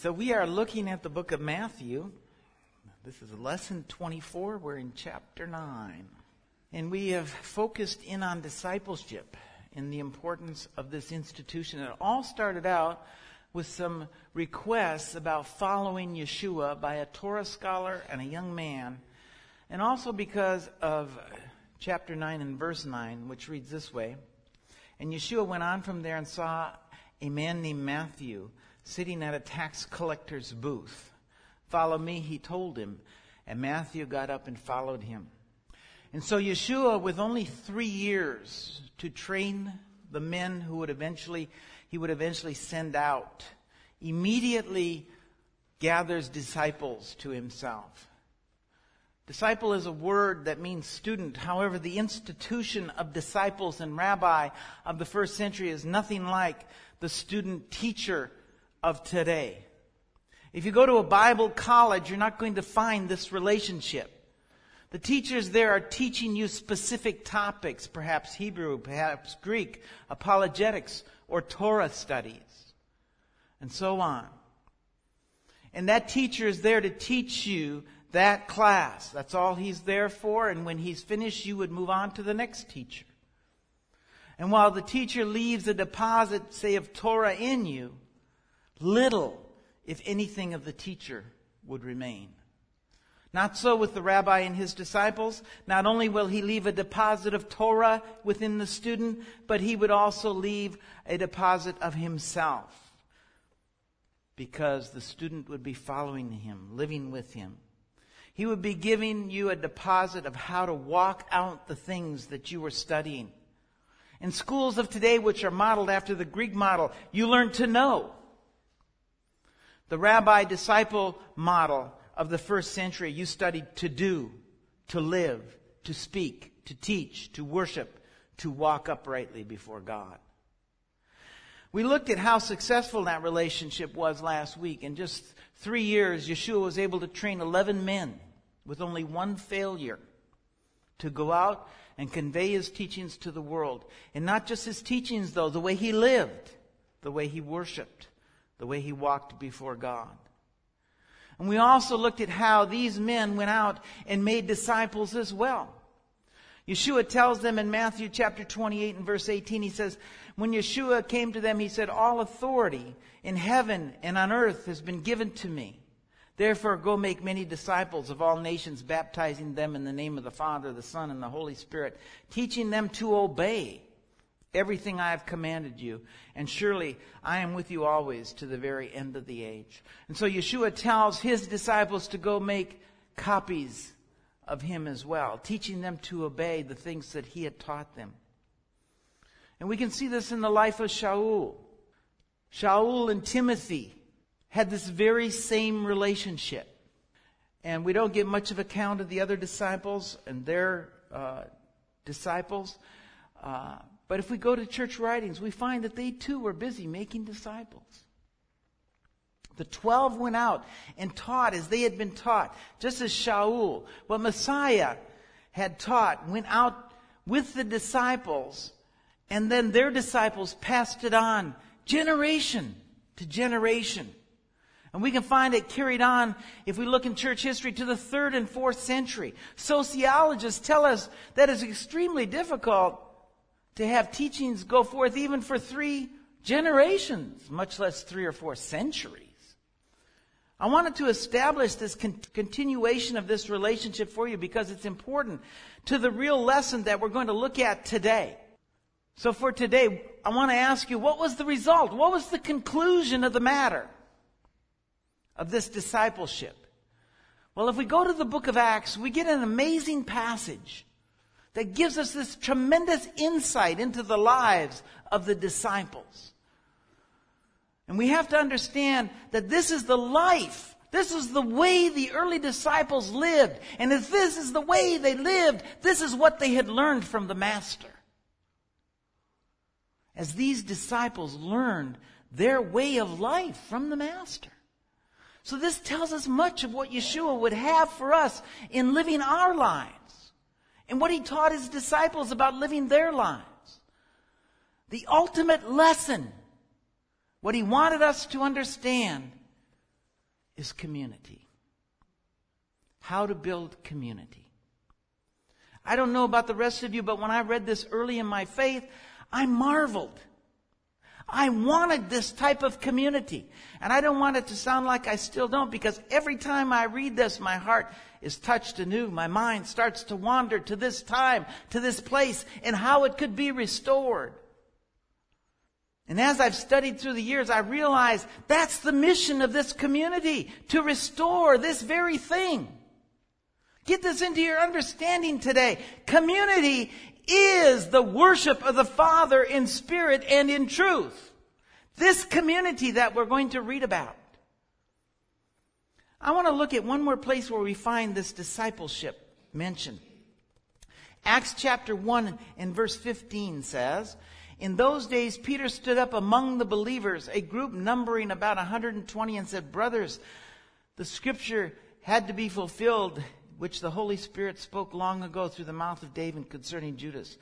So we are looking at the book of Matthew. This is lesson 24. We're in chapter 9. And we have focused in on discipleship and the importance of this institution. It all started out with some requests about following Yeshua by a Torah scholar and a young man. And also because of chapter 9 and verse 9, which reads this way. And Yeshua went on from there and saw a man named Matthew sitting at a tax collector's booth. Follow me, he told him. And Matthew got up and followed him. And so Yeshua, with only three years to train the men who would eventually, he would eventually send out, immediately gathers disciples to himself. Disciple is a word that means student. However, the institution of disciples and rabbi of the first century is nothing like the student teacher of today. If you go to a Bible college, you're not going to find this relationship. The teachers there are teaching you specific topics, perhaps Hebrew, perhaps Greek, apologetics, or Torah studies, and so on. And that teacher is there to teach you that class. That's all he's there for, and when he's finished, you would move on to the next teacher. And while the teacher leaves a deposit, say, of Torah in you, little, if anything, of the teacher would remain. Not so with the rabbi and his disciples. Not only will he leave a deposit of Torah within the student, but he would also leave a deposit of himself. Because the student would be following him, living with him. He would be giving you a deposit of how to walk out the things that you were studying. In schools of today, which are modeled after the Greek model, you learn to know. The rabbi disciple model of the first century, you studied to do, to live, to speak, to teach, to worship, to walk uprightly before God. We looked at how successful that relationship was last week. In just three years, Yeshua was able to train 11 men with only one failure to go out and convey his teachings to the world. And not just his teachings, though, the way he lived, the way he worshiped, the way he walked before God. And we also looked at how these men went out and made disciples as well. Yeshua tells them in Matthew chapter 28 and verse 18, he says, when Yeshua came to them, he said, all authority in heaven and on earth has been given to me. Therefore, go make many disciples of all nations, baptizing them in the name of the Father, the Son, and the Holy Spirit, teaching them to obey everything I have commanded you. And surely I am with you always to the very end of the age. And so Yeshua tells his disciples to go make copies of him as well, teaching them to obey the things that he had taught them. And we can see this in the life of Shaul. Shaul and Timothy had this very same relationship. And we don't get much of account of the other disciples and their uh, disciples. Uh, but if we go to church writings, we find that they too were busy making disciples. The twelve went out and taught as they had been taught, just as Shaul, what Messiah had taught, went out with the disciples, and then their disciples passed it on generation to generation. And we can find it carried on if we look in church history to the third and fourth century. Sociologists tell us that it's extremely difficult to have teachings go forth even for three generations, much less three or four centuries. I wanted to establish this con- continuation of this relationship for you because it's important to the real lesson that we're going to look at today. So for today, I want to ask you, what was the result? What was the conclusion of the matter? of this discipleship? Well, if we go to the book of Acts, we get an amazing passage that gives us this tremendous insight into the lives of the disciples. And we have to understand that this is the life. This is the way the early disciples lived. And if this is the way they lived, this is what they had learned from the Master. As these disciples learned their way of life from the Master. So this tells us much of what Yeshua would have for us in living our lives and what he taught his disciples about living their lives. The ultimate lesson, what he wanted us to understand is community. How to build community. I don't know about the rest of you, but when I read this early in my faith, I marveled. I wanted this type of community. And I don't want it to sound like I still don't because every time I read this, my heart is touched anew. My mind starts to wander to this time, to this place, and how it could be restored. And as I've studied through the years, I realize that's the mission of this community, to restore this very thing. Get this into your understanding today. Community is the worship of the Father in spirit and in truth. This community that we're going to read about. I want to look at one more place where we find this discipleship mentioned. Acts chapter 1 and verse 15 says, In those days Peter stood up among the believers, a group numbering about 120, and said, Brothers, the scripture had to be fulfilled which the Holy Spirit spoke long ago through the mouth of David concerning Judas,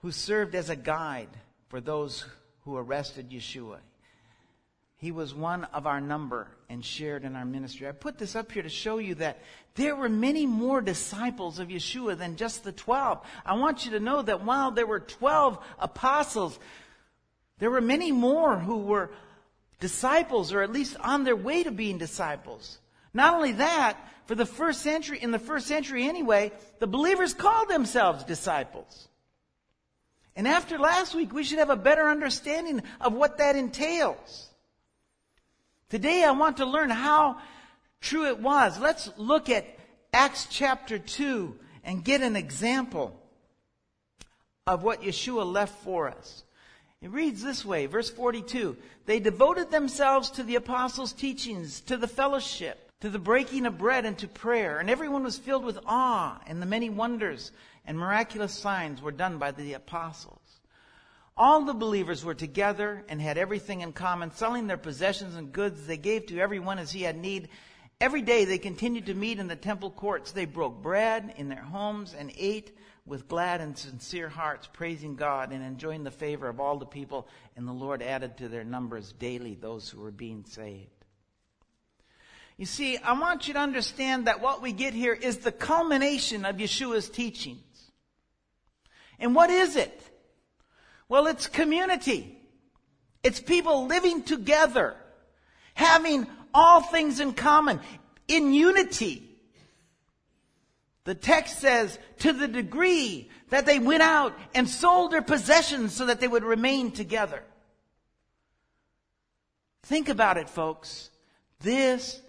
who served as a guide for those who arrested Yeshua. He was one of our number and shared in our ministry. I put this up here to show you that there were many more disciples of Yeshua than just the 12. I want you to know that while there were 12 apostles, there were many more who were disciples or at least on their way to being disciples. Not only that, for the first century, in the first century anyway, the believers called themselves disciples. And after last week, we should have a better understanding of what that entails. Today, I want to learn how true it was. Let's look at Acts chapter 2 and get an example of what Yeshua left for us. It reads this way, verse 42. They devoted themselves to the apostles' teachings, to the fellowship, to the breaking of bread and to prayer. And everyone was filled with awe, and the many wonders and miraculous signs were done by the apostles. All the believers were together and had everything in common, selling their possessions and goods they gave to everyone as he had need. Every day they continued to meet in the temple courts. They broke bread in their homes and ate with glad and sincere hearts, praising God and enjoying the favor of all the people. And the Lord added to their numbers daily those who were being saved. You see, I want you to understand that what we get here is the culmination of Yeshua's teachings. And what is it? Well, it's community. It's people living together, having all things in common, in unity. The text says, to the degree that they went out and sold their possessions so that they would remain together. Think about it, folks. This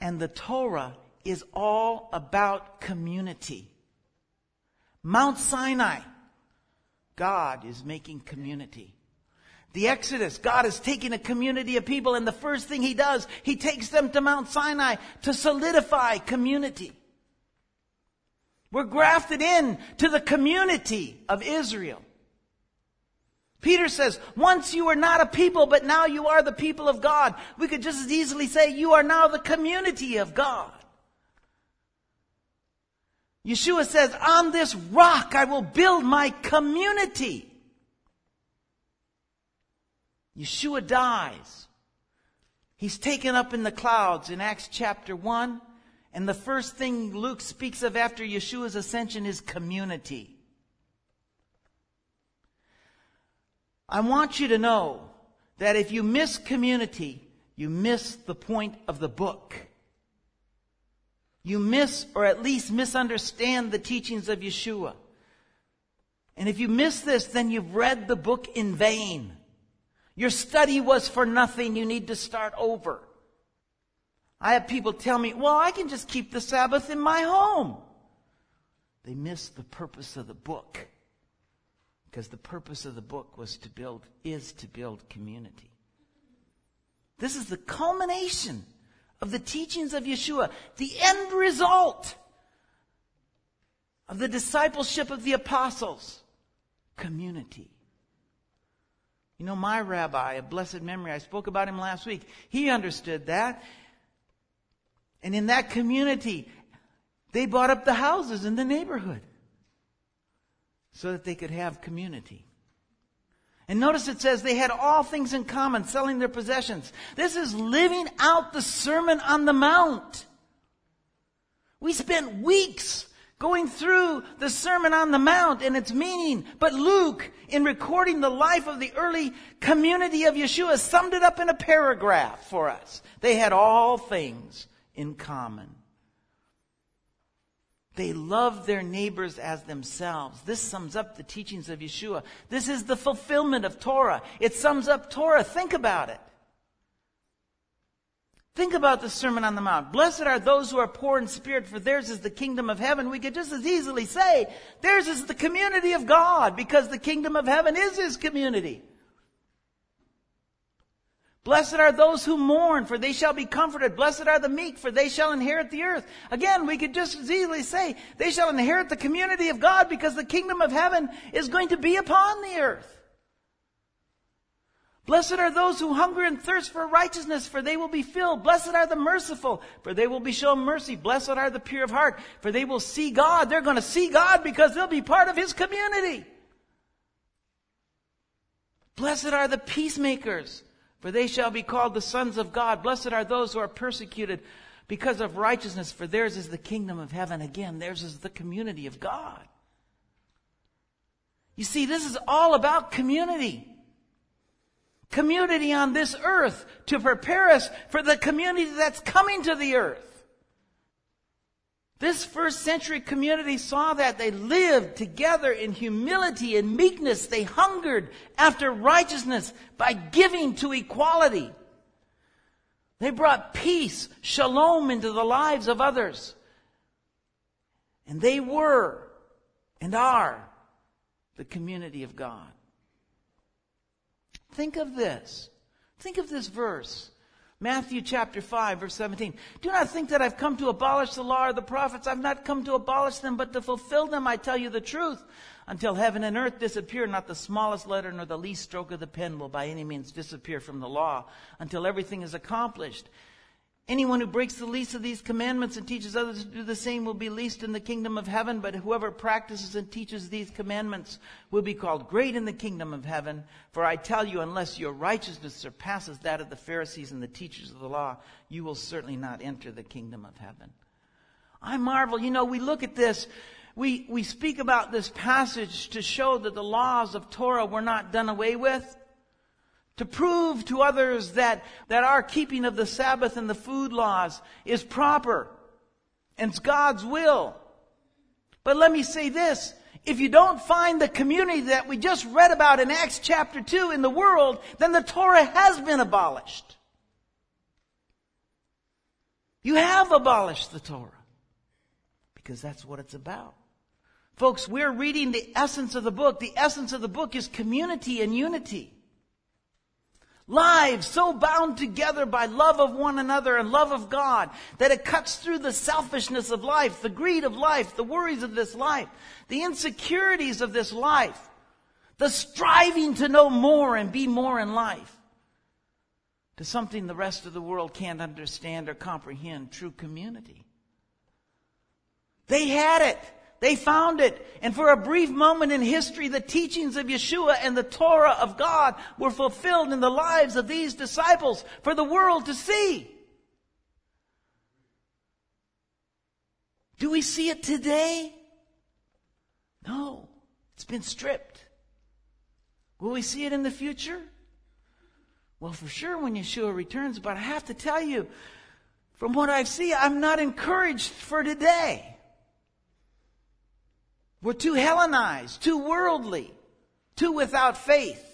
and the Torah is all about community. Mount Sinai, God is making community. The Exodus, God is taking a community of people and the first thing He does, He takes them to Mount Sinai to solidify community. We're grafted in to the community of Israel. Peter says, once you were not a people, but now you are the people of God. We could just as easily say you are now the community of God. Yeshua says, on this rock I will build my community. Yeshua dies. He's taken up in the clouds in Acts chapter 1. And the first thing Luke speaks of after Yeshua's ascension is community. I want you to know that if you miss community, you miss the point of the book. You miss or at least misunderstand the teachings of Yeshua. And if you miss this, then you've read the book in vain. Your study was for nothing. You need to start over. I have people tell me, well, I can just keep the Sabbath in my home. They miss the purpose of the book. Because the purpose of the book was to build, is to build community. This is the culmination of the teachings of Yeshua, the end result of the discipleship of the apostles. Community. You know, my rabbi, a blessed memory, I spoke about him last week. He understood that. And in that community, they bought up the houses in the neighborhood so that they could have community. And notice it says they had all things in common, selling their possessions. This is living out the Sermon on the Mount. We spent weeks going through the Sermon on the Mount and its meaning, but Luke, in recording the life of the early community of Yeshua, summed it up in a paragraph for us. They had all things in common. They love their neighbors as themselves. This sums up the teachings of Yeshua. This is the fulfillment of Torah. It sums up Torah. Think about it. Think about the Sermon on the Mount. Blessed are those who are poor in spirit, for theirs is the kingdom of heaven. We could just as easily say, theirs is the community of God, because the kingdom of heaven is his community. Blessed are those who mourn, for they shall be comforted. Blessed are the meek, for they shall inherit the earth. Again, we could just as easily say, they shall inherit the community of God because the kingdom of heaven is going to be upon the earth. Blessed are those who hunger and thirst for righteousness, for they will be filled. Blessed are the merciful, for they will be shown mercy. Blessed are the pure of heart, for they will see God. They're going to see God because they'll be part of His community. Blessed are the peacemakers for they shall be called the sons of God. Blessed are those who are persecuted because of righteousness, for theirs is the kingdom of heaven. Again, theirs is the community of God. You see, this is all about community. Community on this earth to prepare us for the community that's coming to the earth. This first century community saw that. They lived together in humility and meekness. They hungered after righteousness by giving to equality. They brought peace, shalom into the lives of others. And they were and are the community of God. Think of this. Think of this verse. Matthew chapter 5 verse 17. Do not think that I've come to abolish the law or the prophets. I've not come to abolish them, but to fulfill them. I tell you the truth. Until heaven and earth disappear, not the smallest letter nor the least stroke of the pen will by any means disappear from the law until everything is accomplished. Anyone who breaks the least of these commandments and teaches others to do the same will be least in the kingdom of heaven, but whoever practices and teaches these commandments will be called great in the kingdom of heaven. For I tell you, unless your righteousness surpasses that of the Pharisees and the teachers of the law, you will certainly not enter the kingdom of heaven. I marvel, you know, we look at this, we, we speak about this passage to show that the laws of Torah were not done away with to prove to others that, that our keeping of the Sabbath and the food laws is proper and it's God's will. But let me say this. If you don't find the community that we just read about in Acts chapter 2 in the world, then the Torah has been abolished. You have abolished the Torah. Because that's what it's about. Folks, we're reading the essence of the book. The essence of the book is community and unity. Lives so bound together by love of one another and love of God that it cuts through the selfishness of life, the greed of life, the worries of this life, the insecurities of this life, the striving to know more and be more in life to something the rest of the world can't understand or comprehend true community. They had it. They found it. And for a brief moment in history, the teachings of Yeshua and the Torah of God were fulfilled in the lives of these disciples for the world to see. Do we see it today? No. It's been stripped. Will we see it in the future? Well, for sure when Yeshua returns, but I have to tell you, from what I see, I'm not encouraged for today. We're too Hellenized, too worldly, too without faith.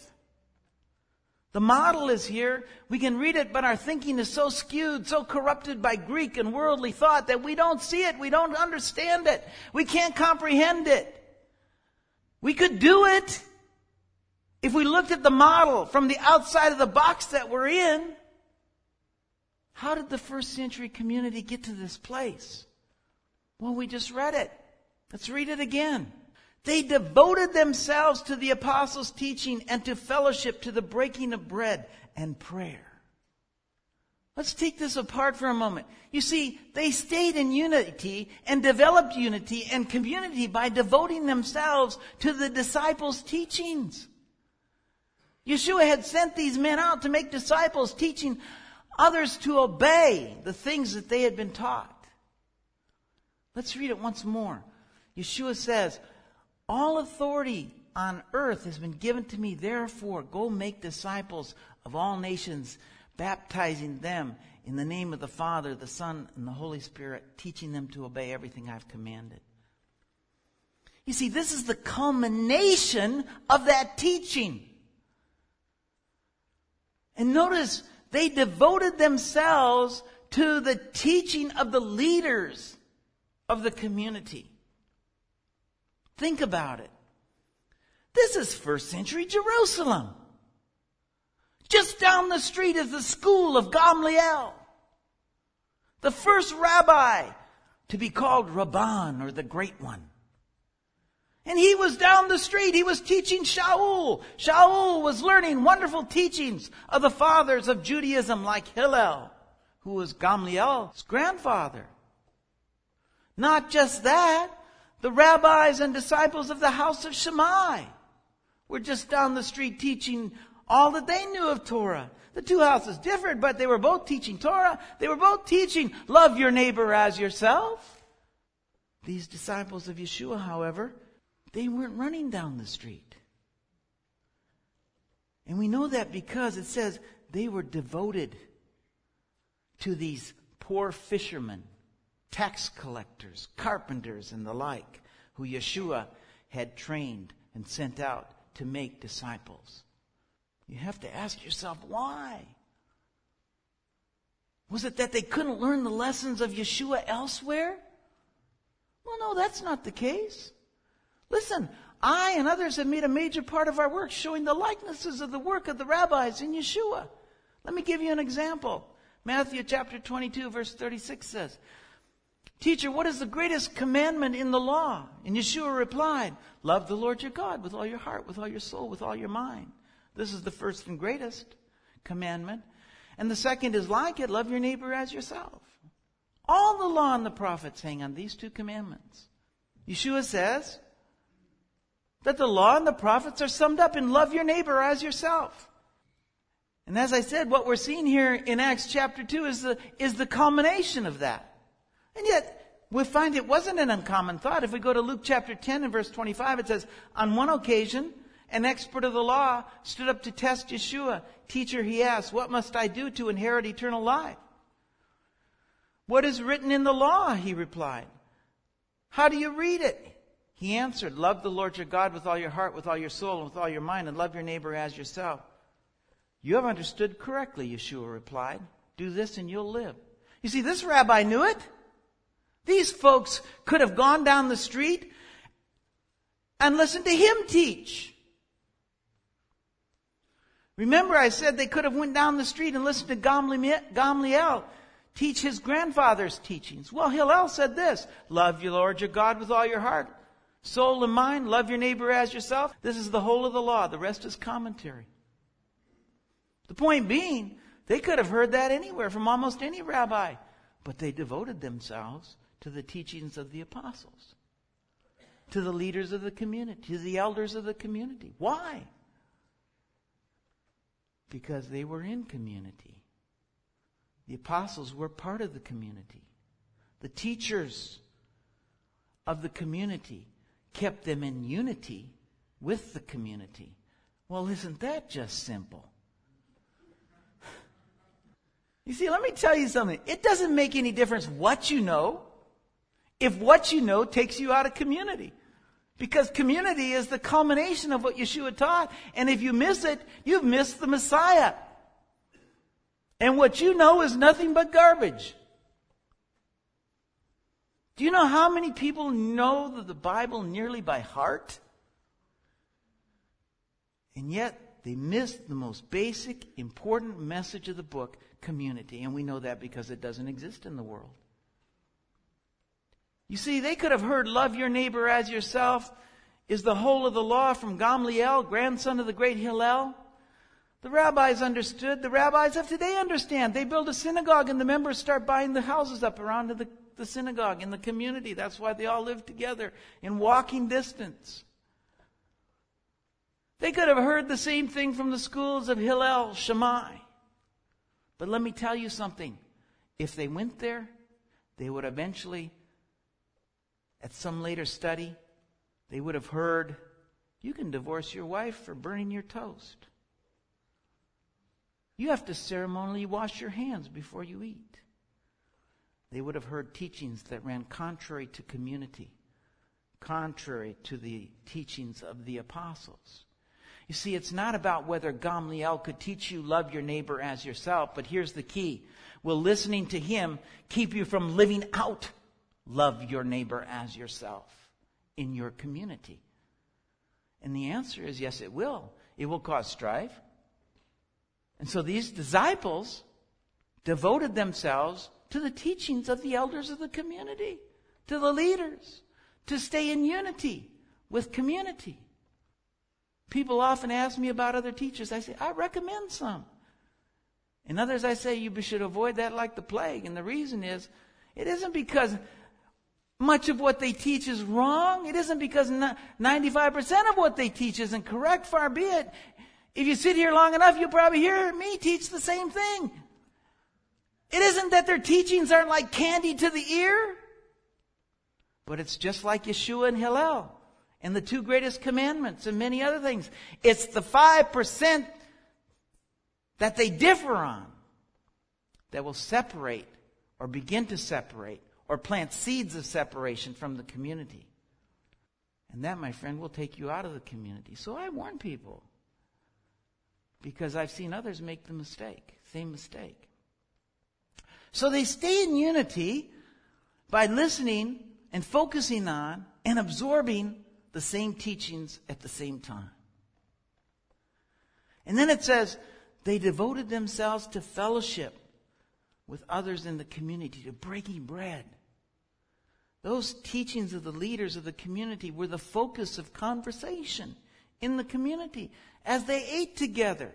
The model is here. We can read it, but our thinking is so skewed, so corrupted by Greek and worldly thought that we don't see it. We don't understand it. We can't comprehend it. We could do it if we looked at the model from the outside of the box that we're in. How did the first century community get to this place? Well, we just read it. Let's read it again. They devoted themselves to the apostles' teaching and to fellowship, to the breaking of bread and prayer. Let's take this apart for a moment. You see, they stayed in unity and developed unity and community by devoting themselves to the disciples' teachings. Yeshua had sent these men out to make disciples, teaching others to obey the things that they had been taught. Let's read it once more. Yeshua says, All authority on earth has been given to me. Therefore, go make disciples of all nations, baptizing them in the name of the Father, the Son, and the Holy Spirit, teaching them to obey everything I've commanded. You see, this is the culmination of that teaching. And notice, they devoted themselves to the teaching of the leaders of the community. Think about it. This is first century Jerusalem. Just down the street is the school of Gamliel, the first rabbi to be called Rabban or the Great One. And he was down the street. He was teaching Shaul. Shaul was learning wonderful teachings of the fathers of Judaism like Hillel, who was Gamliel's grandfather. Not just that, the rabbis and disciples of the house of Shammai were just down the street teaching all that they knew of Torah. The two houses differed, but they were both teaching Torah. They were both teaching love your neighbor as yourself. These disciples of Yeshua, however, they weren't running down the street. And we know that because it says they were devoted to these poor fishermen, tax collectors, carpenters, and the like, who Yeshua had trained and sent out to make disciples. You have to ask yourself why. Was it that they couldn't learn the lessons of Yeshua elsewhere? Well, no, that's not the case. Listen, I and others have made a major part of our work showing the likenesses of the work of the rabbis in Yeshua. Let me give you an example. Matthew chapter 22 verse 36 says, Teacher, what is the greatest commandment in the law? And Yeshua replied, Love the Lord your God with all your heart, with all your soul, with all your mind. This is the first and greatest commandment. And the second is like it, love your neighbor as yourself. All the law and the prophets hang on these two commandments. Yeshua says, that the law and the prophets are summed up in love your neighbor as yourself. And as I said, what we're seeing here in Acts chapter 2 is the, is the culmination of that. And yet, we find it wasn't an uncommon thought. If we go to Luke chapter 10 and verse 25, it says, On one occasion, an expert of the law stood up to test Yeshua. Teacher, he asked, What must I do to inherit eternal life? What is written in the law? He replied. How do you read it? He answered, Love the Lord your God with all your heart, with all your soul, and with all your mind, and love your neighbor as yourself. You have understood correctly, Yeshua replied. Do this and you'll live. You see, this rabbi knew it. These folks could have gone down the street and listened to him teach. Remember I said they could have went down the street and listened to Gamliel teach his grandfather's teachings. Well, Hillel said this, love your Lord your God with all your heart, soul and mind, love your neighbor as yourself. This is the whole of the law. The rest is commentary. The point being, they could have heard that anywhere from almost any rabbi, but they devoted themselves to the teachings of the apostles, to the leaders of the community, to the elders of the community. Why? Because they were in community. The apostles were part of the community. The teachers of the community kept them in unity with the community. Well, isn't that just simple? You see, let me tell you something. It doesn't make any difference what you know if what you know takes you out of community. Because community is the culmination of what Yeshua taught. And if you miss it, you've missed the Messiah. And what you know is nothing but garbage. Do you know how many people know the Bible nearly by heart? And yet they miss the most basic, important message of the book, community. And we know that because it doesn't exist in the world. You see, they could have heard love your neighbor as yourself is the whole of the law from Gamliel, grandson of the great Hillel. The rabbis understood. The rabbis of today understand. They build a synagogue and the members start buying the houses up around the the synagogue, in the community. That's why they all live together in walking distance. They could have heard the same thing from the schools of Hillel Shammai. But let me tell you something. If they went there, they would eventually, at some later study, they would have heard, you can divorce your wife for burning your toast. You have to ceremonially wash your hands before you eat. They would have heard teachings that ran contrary to community, contrary to the teachings of the apostles. You see, it's not about whether Gamliel could teach you love your neighbor as yourself, but here's the key. Will listening to him keep you from living out love your neighbor as yourself in your community? And the answer is yes, it will. It will cause strife. And so these disciples devoted themselves to the teachings of the elders of the community, to the leaders, to stay in unity with community. People often ask me about other teachers. I say, I recommend some. And others I say, you should avoid that like the plague. And the reason is, it isn't because much of what they teach is wrong. It isn't because 95% of what they teach isn't correct, far be it. If you sit here long enough, you'll probably hear me teach the same thing. It isn't that their teachings aren't like candy to the ear, but it's just like Yeshua and Hillel and the two greatest commandments and many other things. It's the 5% that they differ on that will separate or begin to separate or plant seeds of separation from the community. And that, my friend, will take you out of the community. So I warn people because I've seen others make the mistake, same mistake. So they stay in unity by listening and focusing on and absorbing the same teachings at the same time. And then it says, they devoted themselves to fellowship with others in the community, to breaking bread. Those teachings of the leaders of the community were the focus of conversation in the community as they ate together.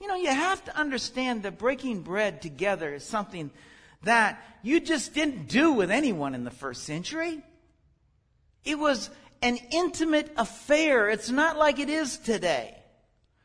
You know, you have to understand that breaking bread together is something that you just didn't do with anyone in the first century. It was an intimate affair. It's not like it is today.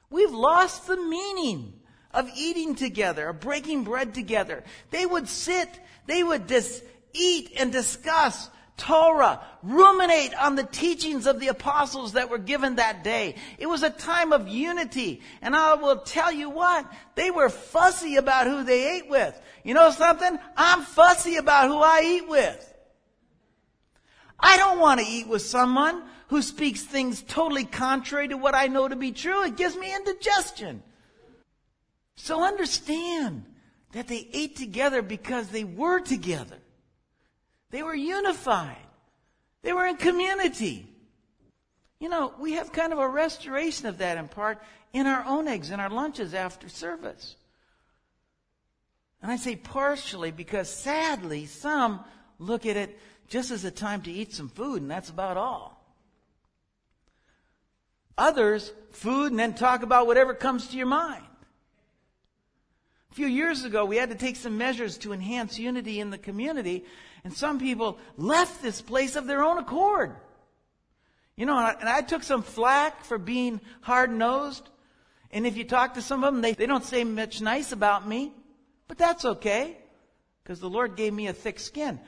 We've lost the meaning of eating together, of breaking bread together. They would sit, they would dis- eat and discuss Torah, ruminate on the teachings of the apostles that were given that day. It was a time of unity. And I will tell you what, they were fussy about who they ate with. You know something? I'm fussy about who I eat with. I don't want to eat with someone who speaks things totally contrary to what I know to be true. It gives me indigestion. So understand that they ate together because they were together. They were unified. They were in community. You know, we have kind of a restoration of that in part in our onegs, in our lunches after service. And I say partially because sadly some look at it just as a time to eat some food and that's about all. Others, food and then talk about whatever comes to your mind. Few years ago, we had to take some measures to enhance unity in the community and some people left this place of their own accord. You know, and I, and I took some flack for being hard nosed. And if you talk to some of them, they, they don't say much nice about me. But that's okay. Because the Lord gave me a thick skin.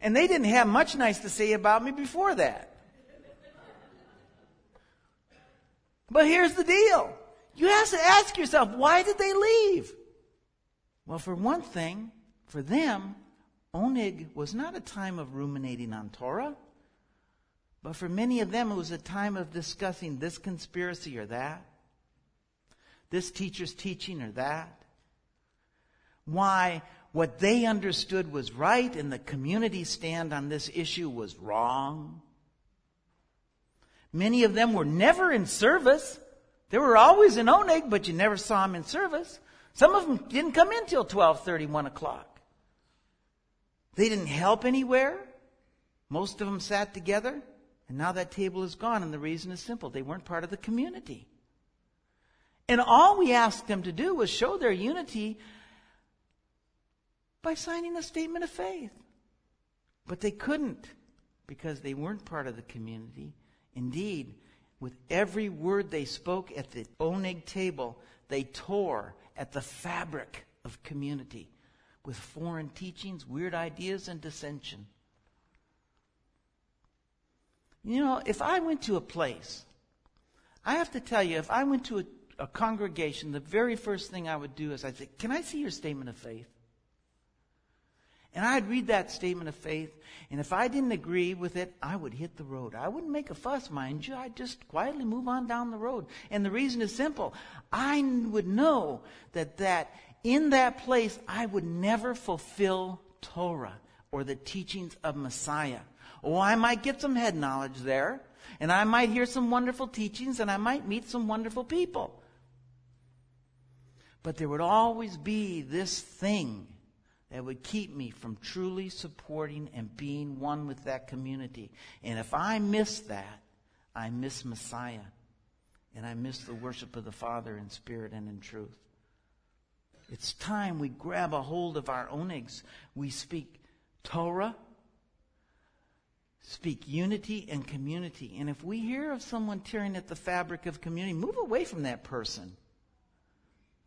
And they didn't have much nice to say about me before that. But here's the deal. You have to ask yourself, why did they leave? Well, for one thing, for them, Oneg was not a time of ruminating on Torah, but for many of them it was a time of discussing this conspiracy or that, this teacher's teaching or that. Why what they understood was right and the community stand on this issue was wrong. Many of them were never in service. They were always in Oneg, but you never saw them in service. Some of them didn't come in till 12:30, 1 o'clock. They didn't help anywhere. Most of them sat together. And now that table is gone. And the reason is simple. They weren't part of the community. And all we asked them to do was show their unity by signing a statement of faith. But they couldn't because they weren't part of the community. Indeed, With every word they spoke at the Oneg table, they tore at the fabric of community with foreign teachings, weird ideas, and dissension. You know, if I went to a place, I have to tell you, if I went to a, a congregation, the very first thing I would do is I'd say, Can I see your statement of faith? And I'd read that statement of faith, and if I didn't agree with it, I would hit the road. I wouldn't make a fuss, mind you. I'd just quietly move on down the road. And the reason is simple. I would know that, that in that place, I would never fulfill Torah or the teachings of Messiah. Oh, I might get some head knowledge there, and I might hear some wonderful teachings, and I might meet some wonderful people. But there would always be this thing that would keep me from truly supporting and being one with that community. And if I miss that, I miss Messiah. And I miss the worship of the Father in spirit and in truth. It's time we grab a hold of our onegs. We speak Torah, speak unity and community. And if we hear of someone tearing at the fabric of community, move away from that person.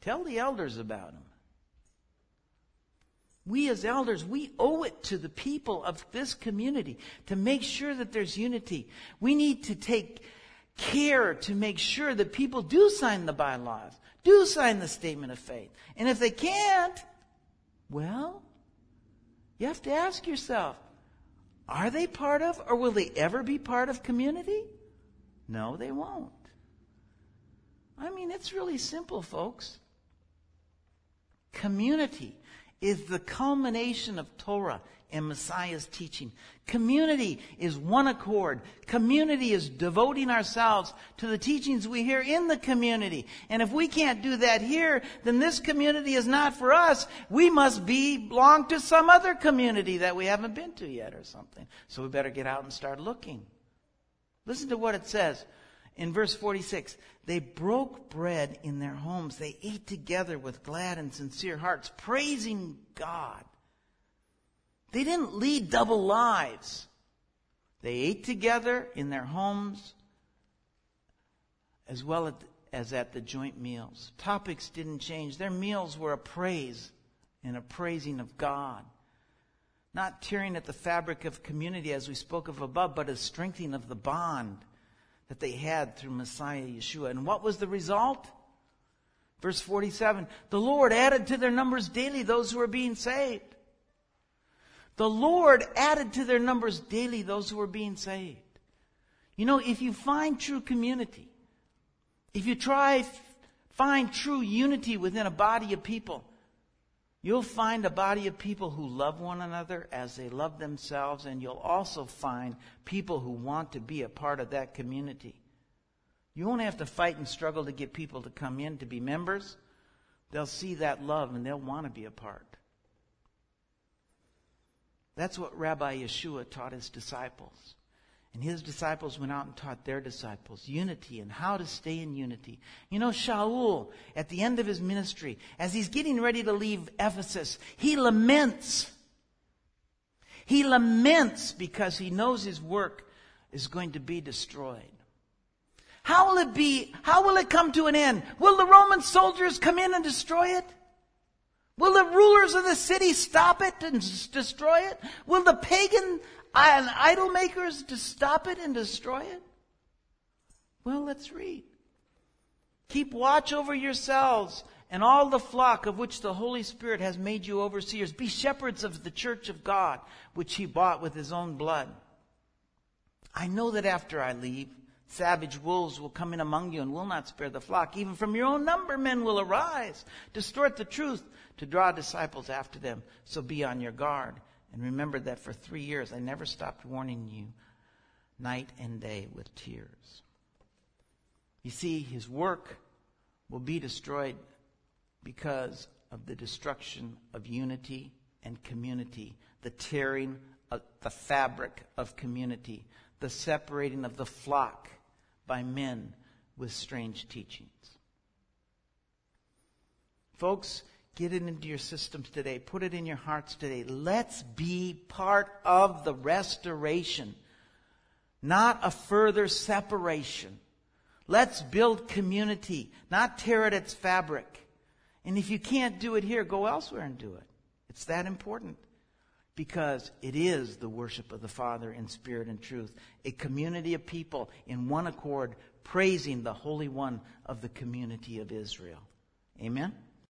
Tell the elders about him. We as elders, we owe it to the people of this community to make sure that there's unity. We need to take care to make sure that people do sign the bylaws, do sign the statement of faith. And if they can't, well, you have to ask yourself, are they part of or will they ever be part of community? No, they won't. I mean, it's really simple, folks. Community is the culmination of Torah and Messiah's teaching. Community is one accord. Community is devoting ourselves to the teachings we hear in the community. And if we can't do that here, then this community is not for us. We must be belong to some other community that we haven't been to yet or something. So we better get out and start looking. Listen to what it says in verse 46 they broke bread in their homes. They ate together with glad and sincere hearts, praising God. They didn't lead double lives. They ate together in their homes as well as at the joint meals. Topics didn't change. Their meals were a praise and a praising of God. Not tearing at the fabric of community as we spoke of above, but a strengthening of the bond that they had through Messiah Yeshua. And what was the result? Verse 47 The Lord added to their numbers daily those who were being saved. The Lord added to their numbers daily those who were being saved. You know, if you find true community, if you try find true unity within a body of people, You'll find a body of people who love one another as they love themselves, and you'll also find people who want to be a part of that community. You won't have to fight and struggle to get people to come in to be members. They'll see that love and they'll want to be a part. That's what Rabbi Yeshua taught his disciples. And his disciples went out and taught their disciples unity and how to stay in unity. You know, Shaul, at the end of his ministry, as he's getting ready to leave Ephesus, he laments. He laments because he knows his work is going to be destroyed. How will it be? How will it come to an end? Will the Roman soldiers come in and destroy it? Will the rulers of the city stop it and destroy it? Will the pagan and idol makers to stop it and destroy it? Well, let's read. Keep watch over yourselves and all the flock of which the Holy Spirit has made you overseers. Be shepherds of the church of God, which he bought with his own blood. I know that after I leave, savage wolves will come in among you and will not spare the flock. Even from your own number, men will arise, distort the truth to draw disciples after them. So be on your guard. And remember that for three years I never stopped warning you night and day with tears. You see, his work will be destroyed because of the destruction of unity and community, the tearing of the fabric of community, the separating of the flock by men with strange teachings. Folks, Get it into your systems today. Put it in your hearts today. Let's be part of the restoration, not a further separation Let's build community, not tear at its fabric. And if you can't do it here, go elsewhere and do it. It's that important because it is the worship of the Father in spirit and truth. A community of people in one accord praising the Holy One of the community of Israel. Amen?